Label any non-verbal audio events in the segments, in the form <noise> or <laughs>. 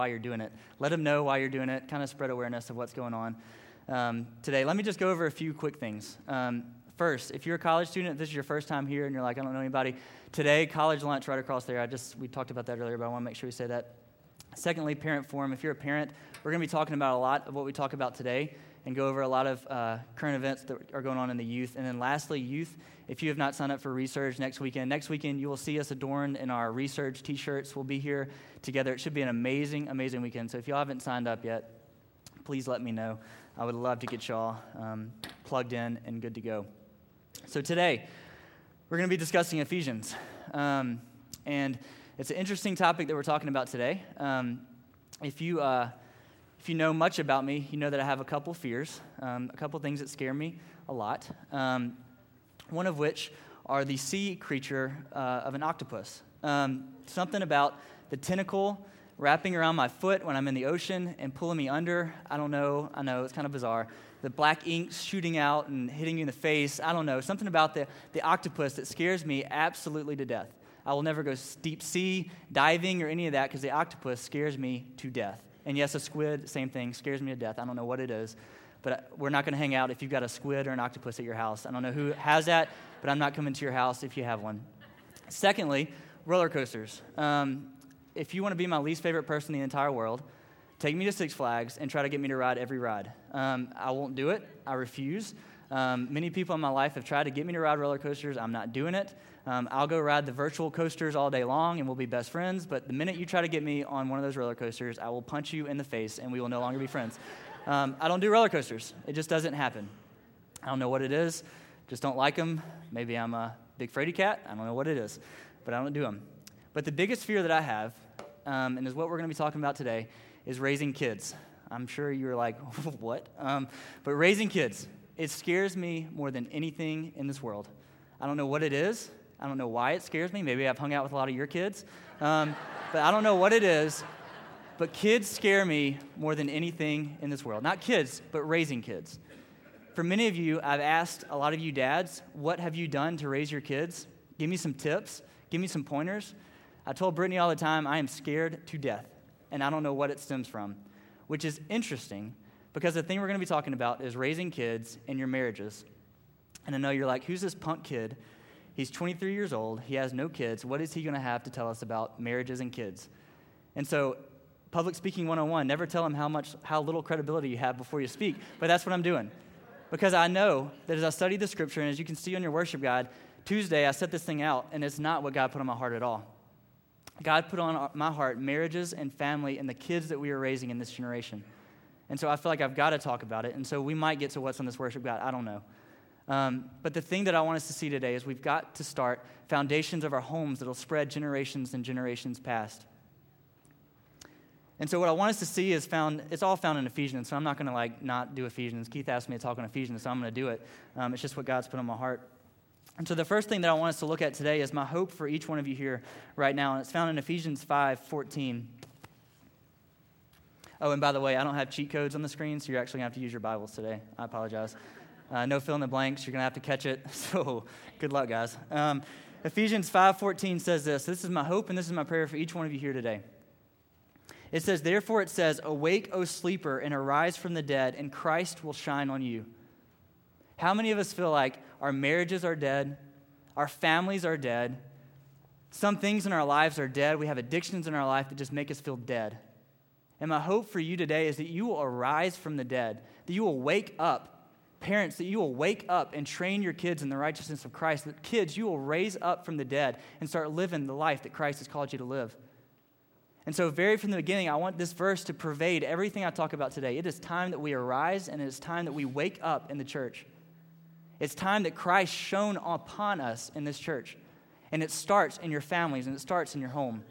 why you're doing it. Let them know why you're doing it, kind of spread awareness of what's going on um, today. Let me just go over a few quick things. Um, first, if you're a college student, this is your first time here and you're like, I don't know anybody, today, college lunch right across there. I just, we talked about that earlier, but I want to make sure we say that. Secondly, parent forum. If you're a parent, we're going to be talking about a lot of what we talk about today and go over a lot of uh, current events that are going on in the youth. And then lastly, youth, if you have not signed up for research next weekend, next weekend you will see us adorned in our research t shirts. We'll be here together. It should be an amazing, amazing weekend. So if y'all haven't signed up yet, please let me know. I would love to get y'all um, plugged in and good to go. So today, we're going to be discussing Ephesians. Um, and it's an interesting topic that we're talking about today. Um, if you. Uh, if you know much about me, you know that I have a couple fears, um, a couple things that scare me a lot. Um, one of which are the sea creature uh, of an octopus. Um, something about the tentacle wrapping around my foot when I'm in the ocean and pulling me under. I don't know. I know it's kind of bizarre. The black ink shooting out and hitting you in the face. I don't know. Something about the, the octopus that scares me absolutely to death. I will never go deep sea diving or any of that because the octopus scares me to death. And yes, a squid, same thing, scares me to death. I don't know what it is, but we're not going to hang out if you've got a squid or an octopus at your house. I don't know who has that, but I'm not coming to your house if you have one. Secondly, roller coasters. Um, if you want to be my least favorite person in the entire world, take me to Six Flags and try to get me to ride every ride. Um, I won't do it. I refuse. Um, many people in my life have tried to get me to ride roller coasters. I'm not doing it. Um, I'll go ride the virtual coasters all day long and we'll be best friends. But the minute you try to get me on one of those roller coasters, I will punch you in the face and we will no longer be friends. Um, I don't do roller coasters, it just doesn't happen. I don't know what it is, just don't like them. Maybe I'm a big fraidy cat. I don't know what it is, but I don't do them. But the biggest fear that I have, um, and is what we're going to be talking about today, is raising kids. I'm sure you're like, <laughs> what? Um, but raising kids, it scares me more than anything in this world. I don't know what it is. I don't know why it scares me. Maybe I've hung out with a lot of your kids. Um, <laughs> but I don't know what it is. But kids scare me more than anything in this world. Not kids, but raising kids. For many of you, I've asked a lot of you dads, what have you done to raise your kids? Give me some tips, give me some pointers. I told Brittany all the time, I am scared to death, and I don't know what it stems from, which is interesting because the thing we're going to be talking about is raising kids in your marriages. And I know you're like, who's this punk kid He's 23 years old. He has no kids. What is he going to have to tell us about marriages and kids? And so, public speaking 101, never tell him how much, how little credibility you have before you speak. But that's what I'm doing. Because I know that as I study the scripture, and as you can see on your worship guide, Tuesday I set this thing out, and it's not what God put on my heart at all. God put on uh, my heart marriages and family and the kids that we are raising in this generation. And so I feel like I've got to talk about it. And so we might get to what's on this worship guide. I don't know. Um, but the thing that I want us to see today is we've got to start foundations of our homes that'll spread generations and generations past. And so what I want us to see is found, it's all found in Ephesians, so I'm not going to like not do Ephesians. Keith asked me to talk on Ephesians, so I'm going to do it. Um, it's just what God's put on my heart. And so the first thing that I want us to look at today is my hope for each one of you here right now, and it's found in Ephesians 5, 14. Oh, and by the way, I don't have cheat codes on the screen, so you're actually going to have to use your Bibles today. I apologize. Uh, no fill in the blanks. You're going to have to catch it. <laughs> So good luck, guys. Um, Ephesians 5.14 says this. This is my hope and this is my prayer for each one of you here today. It says, Therefore it says, Awake, O sleeper, and arise from the dead, and Christ will shine on you. How many of us feel like our marriages are dead, our families are dead, some things in our lives are dead, we have addictions in our life that just make us feel dead? And my hope for you today is that you will arise from the dead, that you will wake up Parents, that you will wake up and train your kids in the righteousness of Christ. That kids, you will raise up from the dead and start living the life that Christ has called you to live. And so, very from the beginning, I want this verse to pervade everything I talk about today. It is time that we arise and it is time that we wake up in the church. It's time that Christ shone upon us in this church. And it starts in your families and it starts in your home.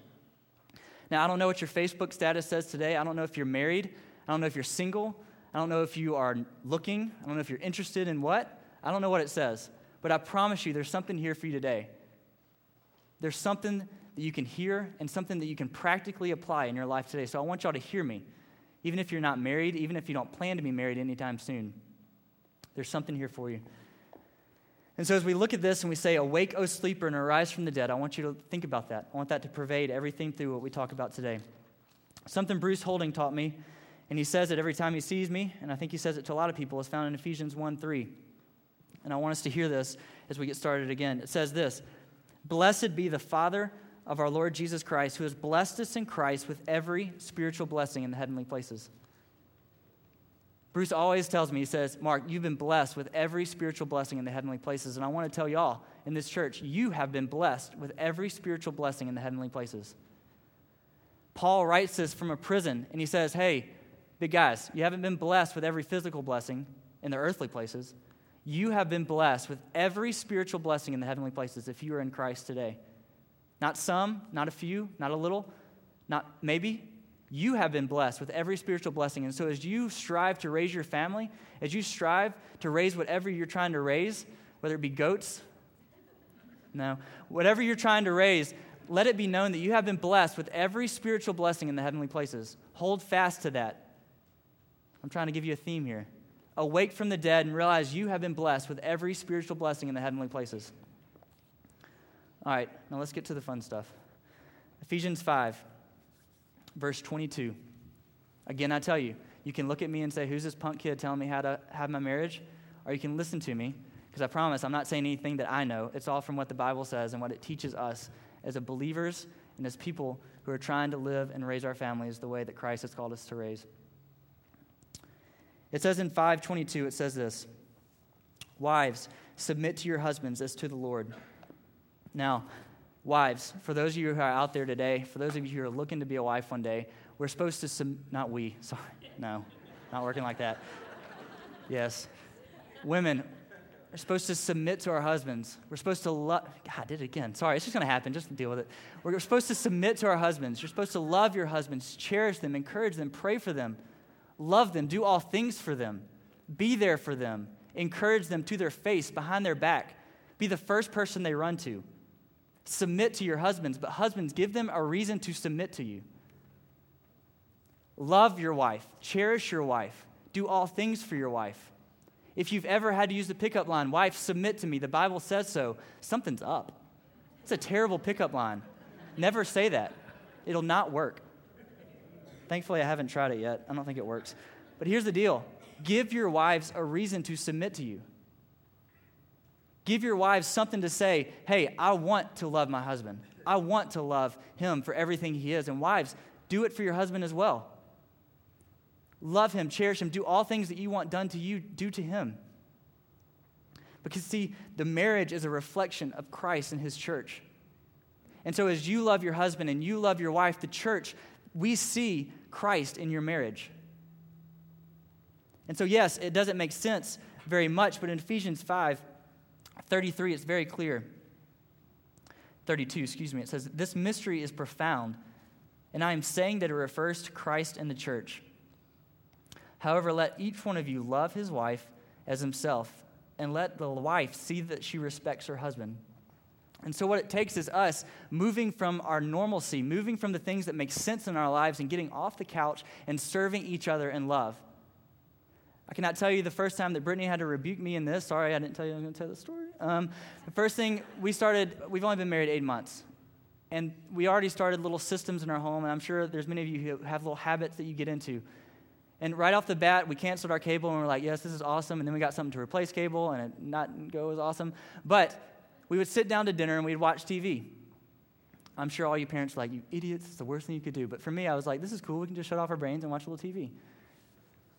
Now, I don't know what your Facebook status says today. I don't know if you're married. I don't know if you're single. I don't know if you are looking. I don't know if you're interested in what. I don't know what it says. But I promise you, there's something here for you today. There's something that you can hear and something that you can practically apply in your life today. So I want y'all to hear me. Even if you're not married, even if you don't plan to be married anytime soon, there's something here for you. And so as we look at this and we say, Awake, O sleeper, and arise from the dead, I want you to think about that. I want that to pervade everything through what we talk about today. Something Bruce Holding taught me, and he says it every time he sees me, and I think he says it to a lot of people, is found in Ephesians 1 3. And I want us to hear this as we get started again. It says this Blessed be the Father of our Lord Jesus Christ, who has blessed us in Christ with every spiritual blessing in the heavenly places. Bruce always tells me, he says, Mark, you've been blessed with every spiritual blessing in the heavenly places. And I want to tell y'all in this church, you have been blessed with every spiritual blessing in the heavenly places. Paul writes this from a prison, and he says, Hey, big guys, you haven't been blessed with every physical blessing in the earthly places. You have been blessed with every spiritual blessing in the heavenly places if you are in Christ today. Not some, not a few, not a little, not maybe. You have been blessed with every spiritual blessing. And so, as you strive to raise your family, as you strive to raise whatever you're trying to raise, whether it be goats, no, whatever you're trying to raise, let it be known that you have been blessed with every spiritual blessing in the heavenly places. Hold fast to that. I'm trying to give you a theme here. Awake from the dead and realize you have been blessed with every spiritual blessing in the heavenly places. All right, now let's get to the fun stuff. Ephesians 5, verse 22. Again, I tell you, you can look at me and say, Who's this punk kid telling me how to have my marriage? Or you can listen to me, because I promise I'm not saying anything that I know. It's all from what the Bible says and what it teaches us as believers and as people who are trying to live and raise our families the way that Christ has called us to raise. It says in 522, it says this Wives, submit to your husbands as to the Lord. Now, wives, for those of you who are out there today, for those of you who are looking to be a wife one day, we're supposed to, sum- not we, <laughs> sorry, no, not working like that. Yes. Women, we're supposed to submit to our husbands. We're supposed to love. God, I did it again. Sorry, it's just going to happen. Just deal with it. We're supposed to submit to our husbands. You're supposed to love your husbands, cherish them, encourage them, pray for them, love them, do all things for them, be there for them, encourage them to their face, behind their back, be the first person they run to. Submit to your husbands, but husbands, give them a reason to submit to you. Love your wife, cherish your wife, do all things for your wife. If you've ever had to use the pickup line, wife, submit to me, the Bible says so, something's up. It's a terrible pickup line. Never say that, it'll not work. Thankfully, I haven't tried it yet. I don't think it works. But here's the deal give your wives a reason to submit to you. Give your wives something to say, hey, I want to love my husband. I want to love him for everything he is. And wives, do it for your husband as well. Love him, cherish him, do all things that you want done to you, do to him. Because, see, the marriage is a reflection of Christ and his church. And so, as you love your husband and you love your wife, the church, we see Christ in your marriage. And so, yes, it doesn't make sense very much, but in Ephesians 5 33, it's very clear. 32, excuse me, it says, This mystery is profound, and I am saying that it refers to Christ and the church. However, let each one of you love his wife as himself, and let the wife see that she respects her husband. And so, what it takes is us moving from our normalcy, moving from the things that make sense in our lives, and getting off the couch and serving each other in love. I cannot tell you the first time that Brittany had to rebuke me in this. Sorry, I didn't tell you I'm going to tell the story. Um, the first thing we started, we've only been married eight months. And we already started little systems in our home, and I'm sure there's many of you who have little habits that you get into. And right off the bat, we canceled our cable and we're like, yes, this is awesome. And then we got something to replace cable and it not go as awesome. But we would sit down to dinner and we'd watch TV. I'm sure all you parents are like, you idiots, it's the worst thing you could do. But for me, I was like, this is cool. We can just shut off our brains and watch a little TV.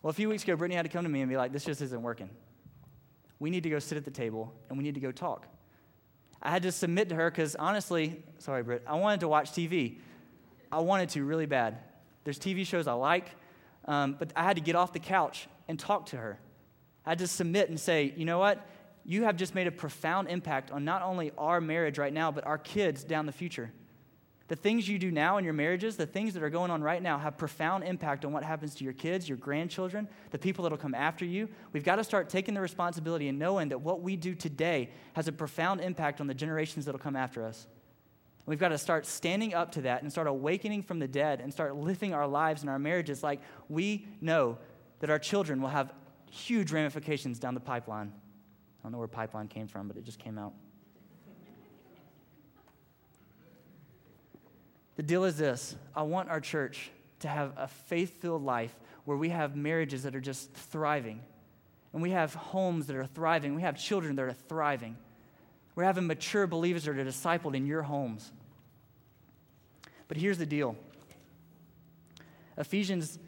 Well, a few weeks ago, Brittany had to come to me and be like, this just isn't working. We need to go sit at the table and we need to go talk. I had to submit to her because honestly, sorry, Britt, I wanted to watch TV. I wanted to really bad. There's TV shows I like, um, but I had to get off the couch and talk to her. I had to submit and say, you know what? You have just made a profound impact on not only our marriage right now, but our kids down the future. The things you do now in your marriages, the things that are going on right now, have profound impact on what happens to your kids, your grandchildren, the people that will come after you. We've got to start taking the responsibility and knowing that what we do today has a profound impact on the generations that will come after us. We've got to start standing up to that and start awakening from the dead and start living our lives and our marriages like we know that our children will have huge ramifications down the pipeline. I don't know where pipeline came from, but it just came out. The deal is this I want our church to have a faith filled life where we have marriages that are just thriving, and we have homes that are thriving, we have children that are thriving. We're having mature believers that are discipled in your homes. But here's the deal Ephesians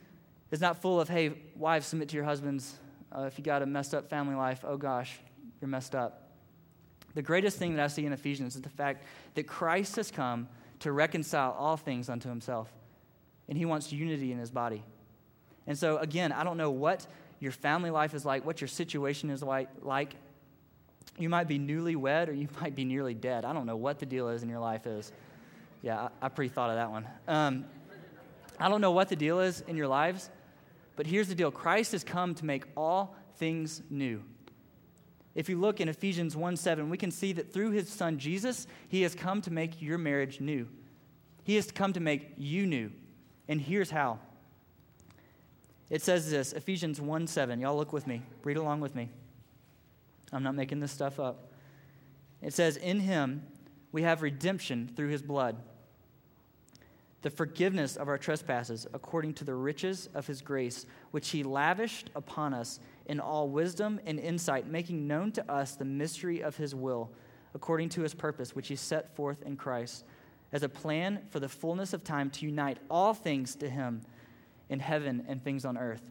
is not full of, hey, wives, submit to your husbands. Uh, if you got a messed up family life, oh gosh, you're messed up. The greatest thing that I see in Ephesians is the fact that Christ has come to reconcile all things unto himself, and he wants unity in his body. And so, again, I don't know what your family life is like, what your situation is like. You might be newly wed or you <laughs> might be nearly dead. I don't know what the deal is in your life is. Yeah, I, I pre thought of that one. Um, I don't know what the deal is in your lives, but here's the deal Christ has come to make all things new. If you look in Ephesians 1 7, we can see that through his son Jesus, he has come to make your marriage new. He has come to make you new. And here's how. It says this Ephesians 1 7. Y'all look with me. Read along with me. I'm not making this stuff up. It says, In him we have redemption through his blood the forgiveness of our trespasses according to the riches of his grace, which he lavished upon us in all wisdom and insight, making known to us the mystery of his will, according to his purpose, which he set forth in Christ, as a plan for the fullness of time to unite all things to him in heaven and things on earth.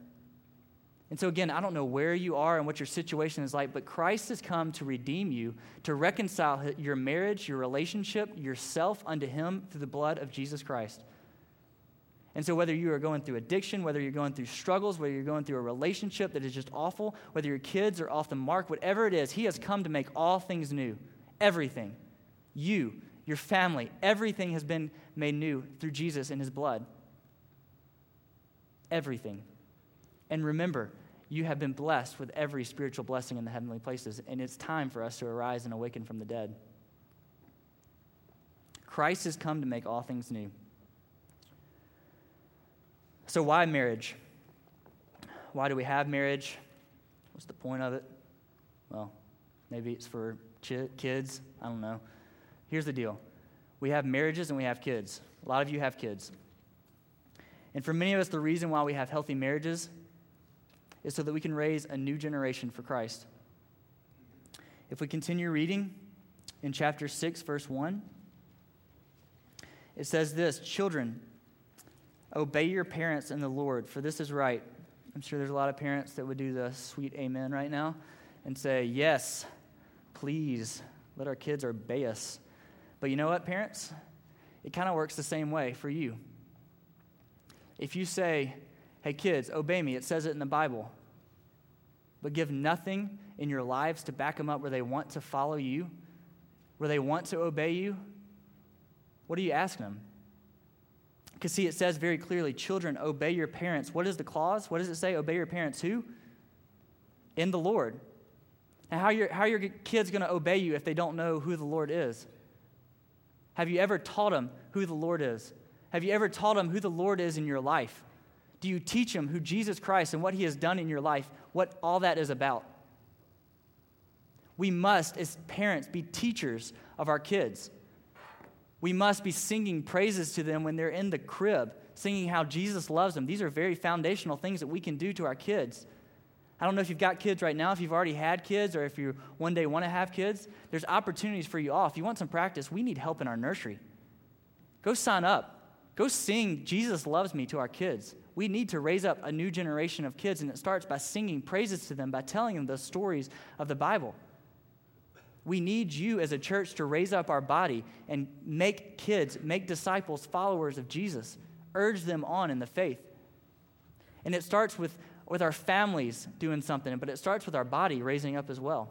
And so, again, I don't know where you are and what your situation is like, but Christ has come to redeem you, to reconcile your marriage, your relationship, yourself unto Him through the blood of Jesus Christ. And so, whether you are going through addiction, whether you're going through struggles, whether you're going through a relationship that is just awful, whether your kids are off the mark, whatever it is, He has come to make all things new. Everything. You, your family, everything has been made new through Jesus and His blood. Everything. And remember, you have been blessed with every spiritual blessing in the heavenly places, and it's time for us to arise and awaken from the dead. Christ has come to make all things new. So, why marriage? Why do we have marriage? What's the point of it? Well, maybe it's for kids. I don't know. Here's the deal we have marriages and we have kids. A lot of you have kids. And for many of us, the reason why we have healthy marriages is so that we can raise a new generation for Christ. If we continue reading in chapter 6, verse 1, it says this Children, obey your parents in the Lord, for this is right. I'm sure there's a lot of parents that would do the sweet amen right now and say, Yes, please, let our kids obey us. But you know what, parents? It kind of works the same way for you. If you say, Hey, kids, obey me. It says it in the Bible. But give nothing in your lives to back them up where they want to follow you, where they want to obey you. What are you asking them? Because, see, it says very clearly children, obey your parents. What is the clause? What does it say? Obey your parents who? In the Lord. And how, your, how are your kids going to obey you if they don't know who the Lord is? Have you ever taught them who the Lord is? Have you ever taught them who the Lord is in your life? Do you teach them who Jesus Christ and what he has done in your life, what all that is about? We must, as parents, be teachers of our kids. We must be singing praises to them when they're in the crib, singing how Jesus loves them. These are very foundational things that we can do to our kids. I don't know if you've got kids right now, if you've already had kids, or if you one day want to have kids. There's opportunities for you all. If you want some practice, we need help in our nursery. Go sign up. Go sing Jesus Loves Me to our kids. We need to raise up a new generation of kids, and it starts by singing praises to them, by telling them the stories of the Bible. We need you as a church to raise up our body and make kids, make disciples, followers of Jesus, urge them on in the faith. And it starts with, with our families doing something, but it starts with our body raising up as well.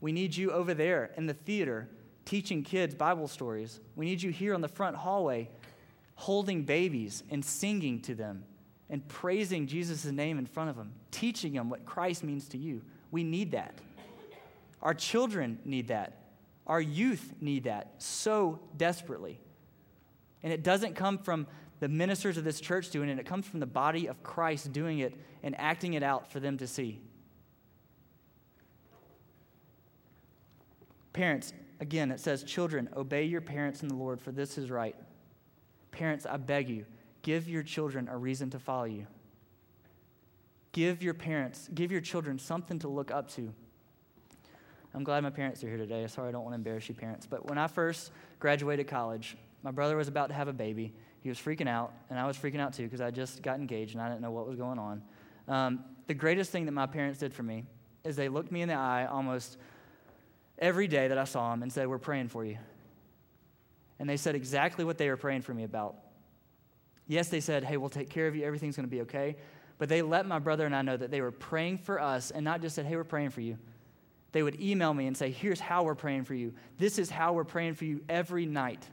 We need you over there in the theater teaching kids Bible stories. We need you here on the front hallway holding babies and singing to them and praising Jesus' name in front of them, teaching them what Christ means to you. We need that. Our children need that. Our youth need that so desperately. And it doesn't come from the ministers of this church doing it, it comes from the body of Christ doing it and acting it out for them to see. Parents, again, it says, Children, obey your parents in the Lord, for this is right. Parents, I beg you, give your children a reason to follow you. Give your parents, give your children something to look up to. I'm glad my parents are here today. Sorry, I don't want to embarrass you, parents. But when I first graduated college, my brother was about to have a baby. He was freaking out, and I was freaking out too because I just got engaged and I didn't know what was going on. Um, the greatest thing that my parents did for me is they looked me in the eye almost every day that I saw them and said, We're praying for you. And they said exactly what they were praying for me about. Yes, they said, Hey, we'll take care of you. Everything's going to be okay. But they let my brother and I know that they were praying for us and not just said, Hey, we're praying for you. They would email me and say, Here's how we're praying for you. This is how we're praying for you every night.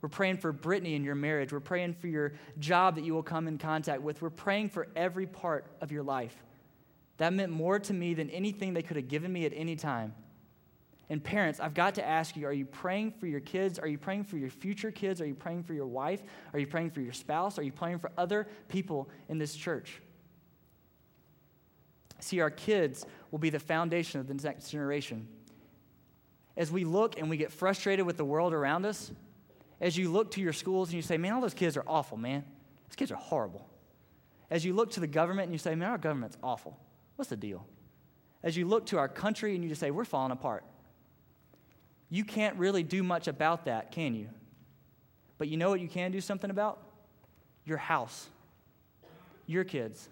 We're praying for Brittany in your marriage. We're praying for your job that you will come in contact with. We're praying for every part of your life. That meant more to me than anything they could have given me at any time. And parents, I've got to ask you are you praying for your kids? Are you praying for your future kids? Are you praying for your wife? Are you praying for your spouse? Are you praying for other people in this church? See, our kids will be the foundation of the next generation. As we look and we get frustrated with the world around us, as you look to your schools and you say, man, all those kids are awful, man. Those kids are horrible. As you look to the government and you say, man, our government's awful. What's the deal? As you look to our country and you just say, we're falling apart. You can't really do much about that, can you? But you know what you can do something about? Your house, your kids.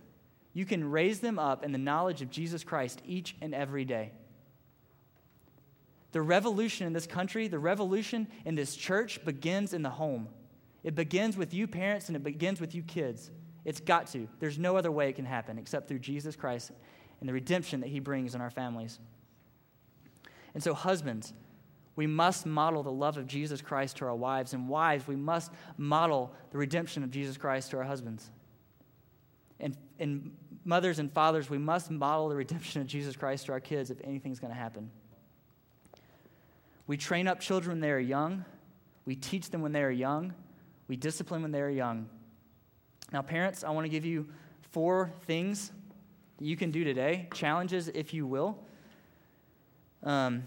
You can raise them up in the knowledge of Jesus Christ each and every day. The revolution in this country, the revolution in this church begins in the home. It begins with you parents and it begins with you kids. It's got to. There's no other way it can happen except through Jesus Christ and the redemption that he brings in our families. And so, husbands, we must model the love of Jesus Christ to our wives, and wives, we must model the redemption of Jesus Christ to our husbands. And, and mothers and fathers, we must model the redemption of Jesus Christ to our kids if anything's going to happen. We train up children when they are young. We teach them when they are young. We discipline when they are young. Now, parents, I want to give you four things that you can do today, challenges, if you will, um,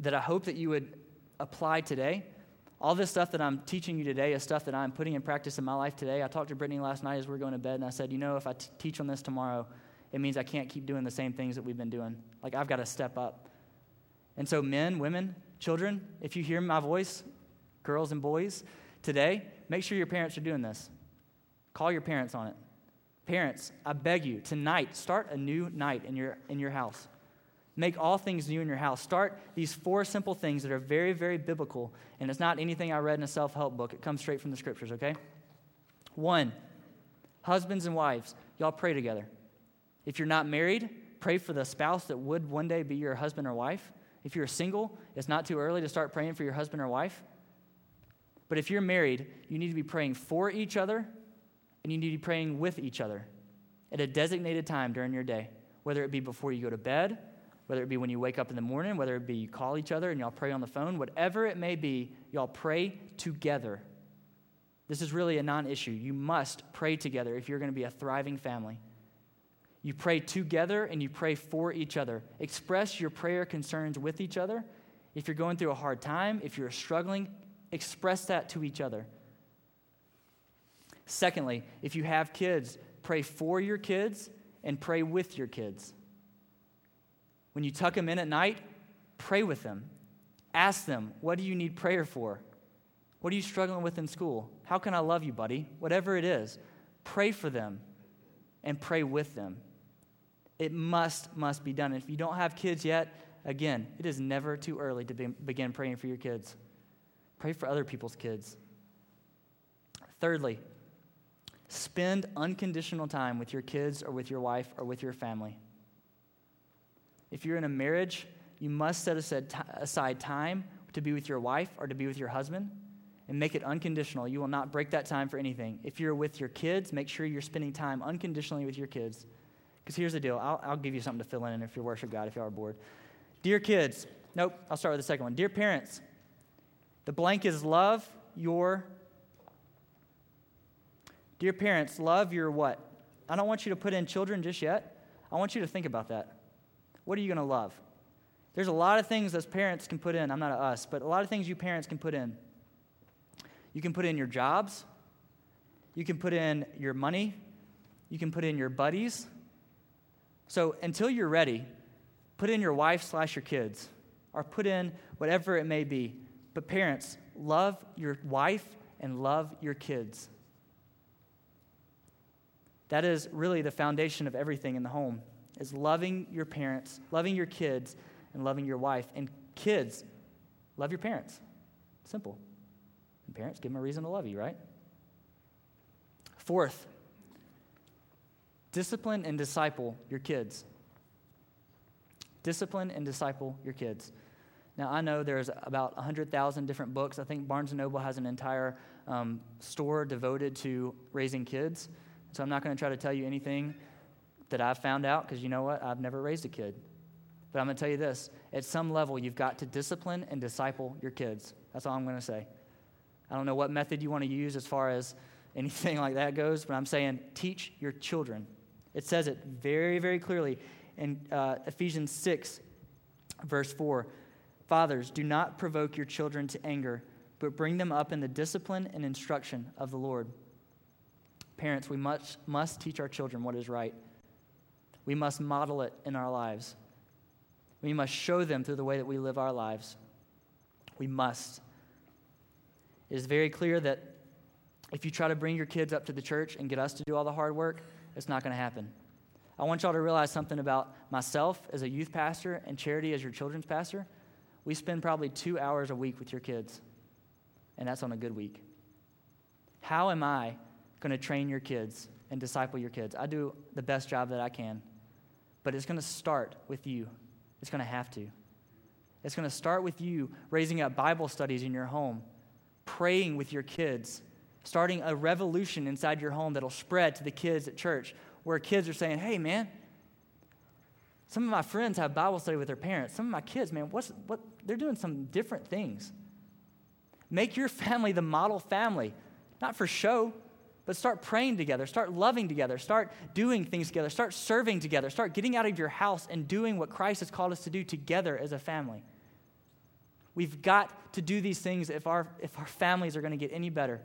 that I hope that you would apply today. All this stuff that I'm teaching you today is stuff that I'm putting in practice in my life today. I talked to Brittany last night as we are going to bed, and I said, You know, if I t- teach on this tomorrow, it means I can't keep doing the same things that we've been doing. Like, I've got to step up. And so, men, women, children, if you hear my voice, girls and boys, today, make sure your parents are doing this. Call your parents on it. Parents, I beg you, tonight, start a new night in your, in your house. Make all things new in your house. Start these four simple things that are very, very biblical. And it's not anything I read in a self help book, it comes straight from the scriptures, okay? One, husbands and wives, y'all pray together. If you're not married, pray for the spouse that would one day be your husband or wife. If you're single, it's not too early to start praying for your husband or wife. But if you're married, you need to be praying for each other and you need to be praying with each other at a designated time during your day, whether it be before you go to bed, whether it be when you wake up in the morning, whether it be you call each other and y'all pray on the phone, whatever it may be, y'all pray together. This is really a non issue. You must pray together if you're going to be a thriving family. You pray together and you pray for each other. Express your prayer concerns with each other. If you're going through a hard time, if you're struggling, express that to each other. Secondly, if you have kids, pray for your kids and pray with your kids. When you tuck them in at night, pray with them. Ask them, what do you need prayer for? What are you struggling with in school? How can I love you, buddy? Whatever it is, pray for them and pray with them. It must, must be done. And If you don't have kids yet, again, it is never too early to be, begin praying for your kids. Pray for other people's kids. Thirdly, spend unconditional time with your kids or with your wife or with your family. If you're in a marriage, you must set aside time to be with your wife or to be with your husband and make it unconditional. You will not break that time for anything. If you're with your kids, make sure you're spending time unconditionally with your kids. Because here's the deal I'll, I'll give you something to fill in if you worship God, if you are bored. Dear kids, nope, I'll start with the second one. Dear parents, the blank is love your. Dear parents, love your what? I don't want you to put in children just yet. I want you to think about that. What are you going to love? There's a lot of things as parents can put in. I'm not a us, but a lot of things you parents can put in. You can put in your jobs. You can put in your money. You can put in your buddies. So until you're ready, put in your wife slash your kids, or put in whatever it may be. But parents, love your wife and love your kids. That is really the foundation of everything in the home is loving your parents, loving your kids, and loving your wife. And kids, love your parents. Simple. And parents, give them a reason to love you, right? Fourth, discipline and disciple your kids. Discipline and disciple your kids. Now, I know there's about 100,000 different books. I think Barnes & Noble has an entire um, store devoted to raising kids. So I'm not going to try to tell you anything that I've found out because you know what? I've never raised a kid. But I'm going to tell you this at some level, you've got to discipline and disciple your kids. That's all I'm going to say. I don't know what method you want to use as far as <laughs> anything like that goes, but I'm saying teach your children. It says it very, very clearly in uh, Ephesians 6, verse 4. Fathers, do not provoke your children to anger, but bring them up in the discipline and instruction of the Lord. Parents, we must, must teach our children what is right. We must model it in our lives. We must show them through the way that we live our lives. We must. It is very clear that if you try to bring your kids up to the church and get us to do all the hard work, it's not going to happen. I want y'all to realize something about myself as a youth pastor and Charity as your children's pastor. We spend probably two hours a week with your kids, and that's on a good week. How am I going to train your kids and disciple your kids? I do the best job that I can, but it's going to start with you. It's going to have to. It's going to start with you raising up Bible studies in your home, praying with your kids, starting a revolution inside your home that'll spread to the kids at church, where kids are saying, hey, man, some of my friends have Bible study with their parents. Some of my kids, man, what's, what, they're doing some different things. Make your family the model family, not for show, but start praying together, start loving together, start doing things together, start serving together, start getting out of your house and doing what Christ has called us to do together as a family. We've got to do these things if our, if our families are going to get any better,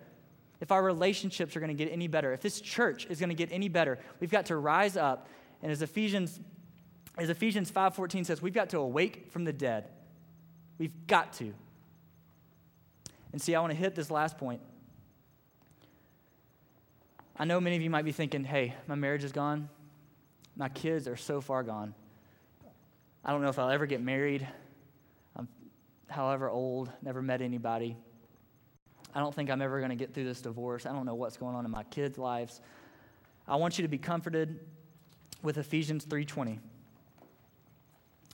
if our relationships are going to get any better, if this church is going to get any better. We've got to rise up. And as Ephesians, as Ephesians 5.14 says, we've got to awake from the dead. We've got to. And see, I want to hit this last point. I know many of you might be thinking, hey, my marriage is gone. My kids are so far gone. I don't know if I'll ever get married. I'm however old, never met anybody. I don't think I'm ever going to get through this divorce. I don't know what's going on in my kids' lives. I want you to be comforted with Ephesians 3:20.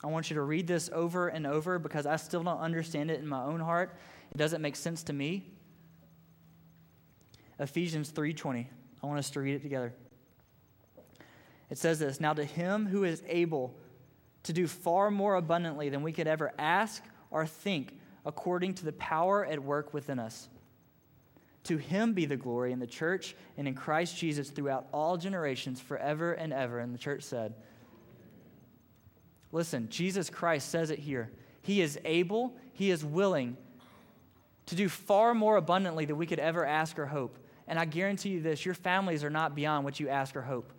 I want you to read this over and over because I still don't understand it in my own heart. It doesn't make sense to me. Ephesians 3:20. I want us to read it together. It says this Now to him who is able to do far more abundantly than we could ever ask or think, according to the power at work within us. To him be the glory in the church and in Christ Jesus throughout all generations, forever and ever. And the church said, Listen, Jesus Christ says it here. He is able, he is willing to do far more abundantly than we could ever ask or hope. And I guarantee you this your families are not beyond what you ask or hope.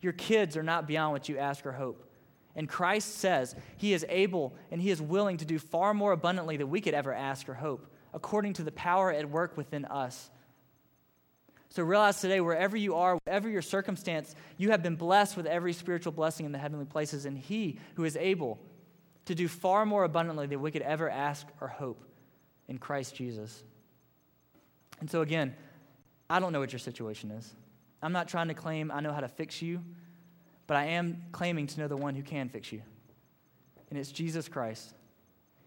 Your kids are not beyond what you ask or hope. And Christ says he is able and he is willing to do far more abundantly than we could ever ask or hope, according to the power at work within us. So realize today, wherever you are, whatever your circumstance, you have been blessed with every spiritual blessing in the heavenly places, and he who is able to do far more abundantly than we could ever ask or hope in Christ Jesus. And so, again, I don't know what your situation is. I'm not trying to claim I know how to fix you, but I am claiming to know the one who can fix you. And it's Jesus Christ.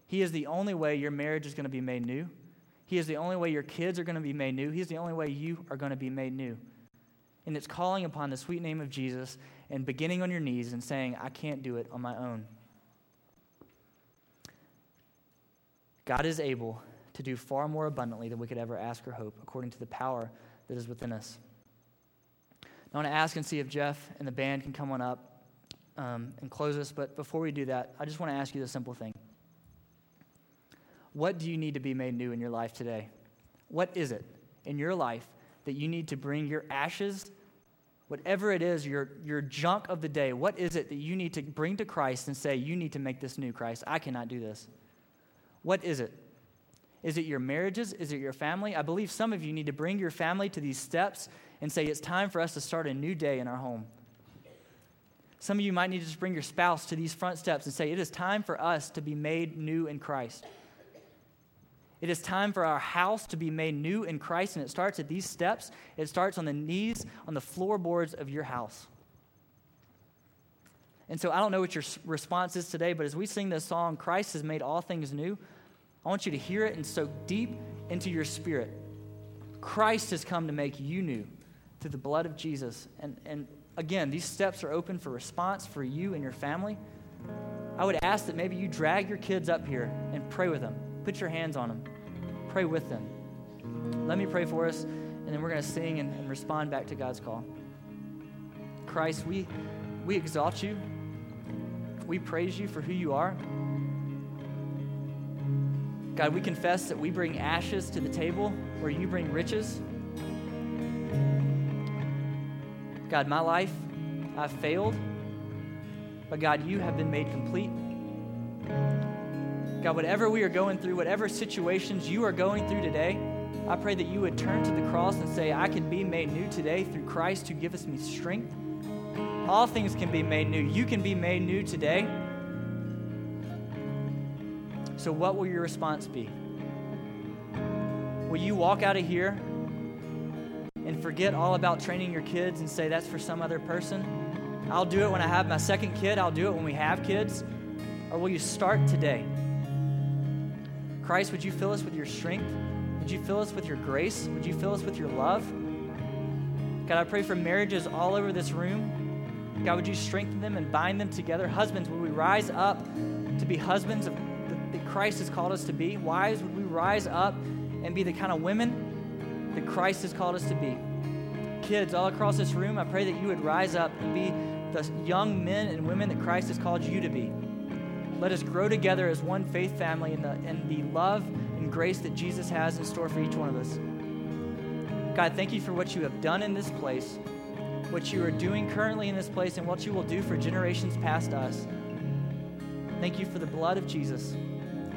He is the only way your marriage is going to be made new. He is the only way your kids are going to be made new. He's the only way you are going to be made new. And it's calling upon the sweet name of Jesus and beginning on your knees and saying, I can't do it on my own. God is able to do far more abundantly than we could ever ask or hope, according to the power that is within us. I want to ask and see if Jeff and the band can come on up um, and close us. But before we do that, I just want to ask you the simple thing What do you need to be made new in your life today? What is it in your life that you need to bring your ashes, whatever it is, your, your junk of the day, what is it that you need to bring to Christ and say, You need to make this new, Christ? I cannot do this. What is it? Is it your marriages? Is it your family? I believe some of you need to bring your family to these steps and say, It's time for us to start a new day in our home. Some of you might need to just bring your spouse to these front steps and say, It is time for us to be made new in Christ. It is time for our house to be made new in Christ, and it starts at these steps. It starts on the knees, on the floorboards of your house. And so I don't know what your response is today, but as we sing this song, Christ has made all things new, I want you to hear it and soak deep into your spirit. Christ has come to make you new through the blood of Jesus. And, and again, these steps are open for response for you and your family. I would ask that maybe you drag your kids up here and pray with them. Put your hands on them, pray with them. Let me pray for us, and then we're going to sing and, and respond back to God's call. Christ, we, we exalt you. We praise you for who you are. God, we confess that we bring ashes to the table where you bring riches. God, my life, I've failed, but God, you have been made complete. God, whatever we are going through, whatever situations you are going through today, I pray that you would turn to the cross and say, I can be made new today through Christ who gives me strength. All things can be made new. You can be made new today. So, what will your response be? Will you walk out of here and forget all about training your kids and say that's for some other person? I'll do it when I have my second kid, I'll do it when we have kids. Or will you start today? Christ, would you fill us with your strength? Would you fill us with your grace? Would you fill us with your love? God, I pray for marriages all over this room. God, would you strengthen them and bind them together? Husbands, would we rise up to be husbands of Christ has called us to be? Wives, would we rise up and be the kind of women that Christ has called us to be? Kids, all across this room, I pray that you would rise up and be the young men and women that Christ has called you to be. Let us grow together as one faith family in the, in the love and grace that Jesus has in store for each one of us. God, thank you for what you have done in this place, what you are doing currently in this place, and what you will do for generations past us. Thank you for the blood of Jesus.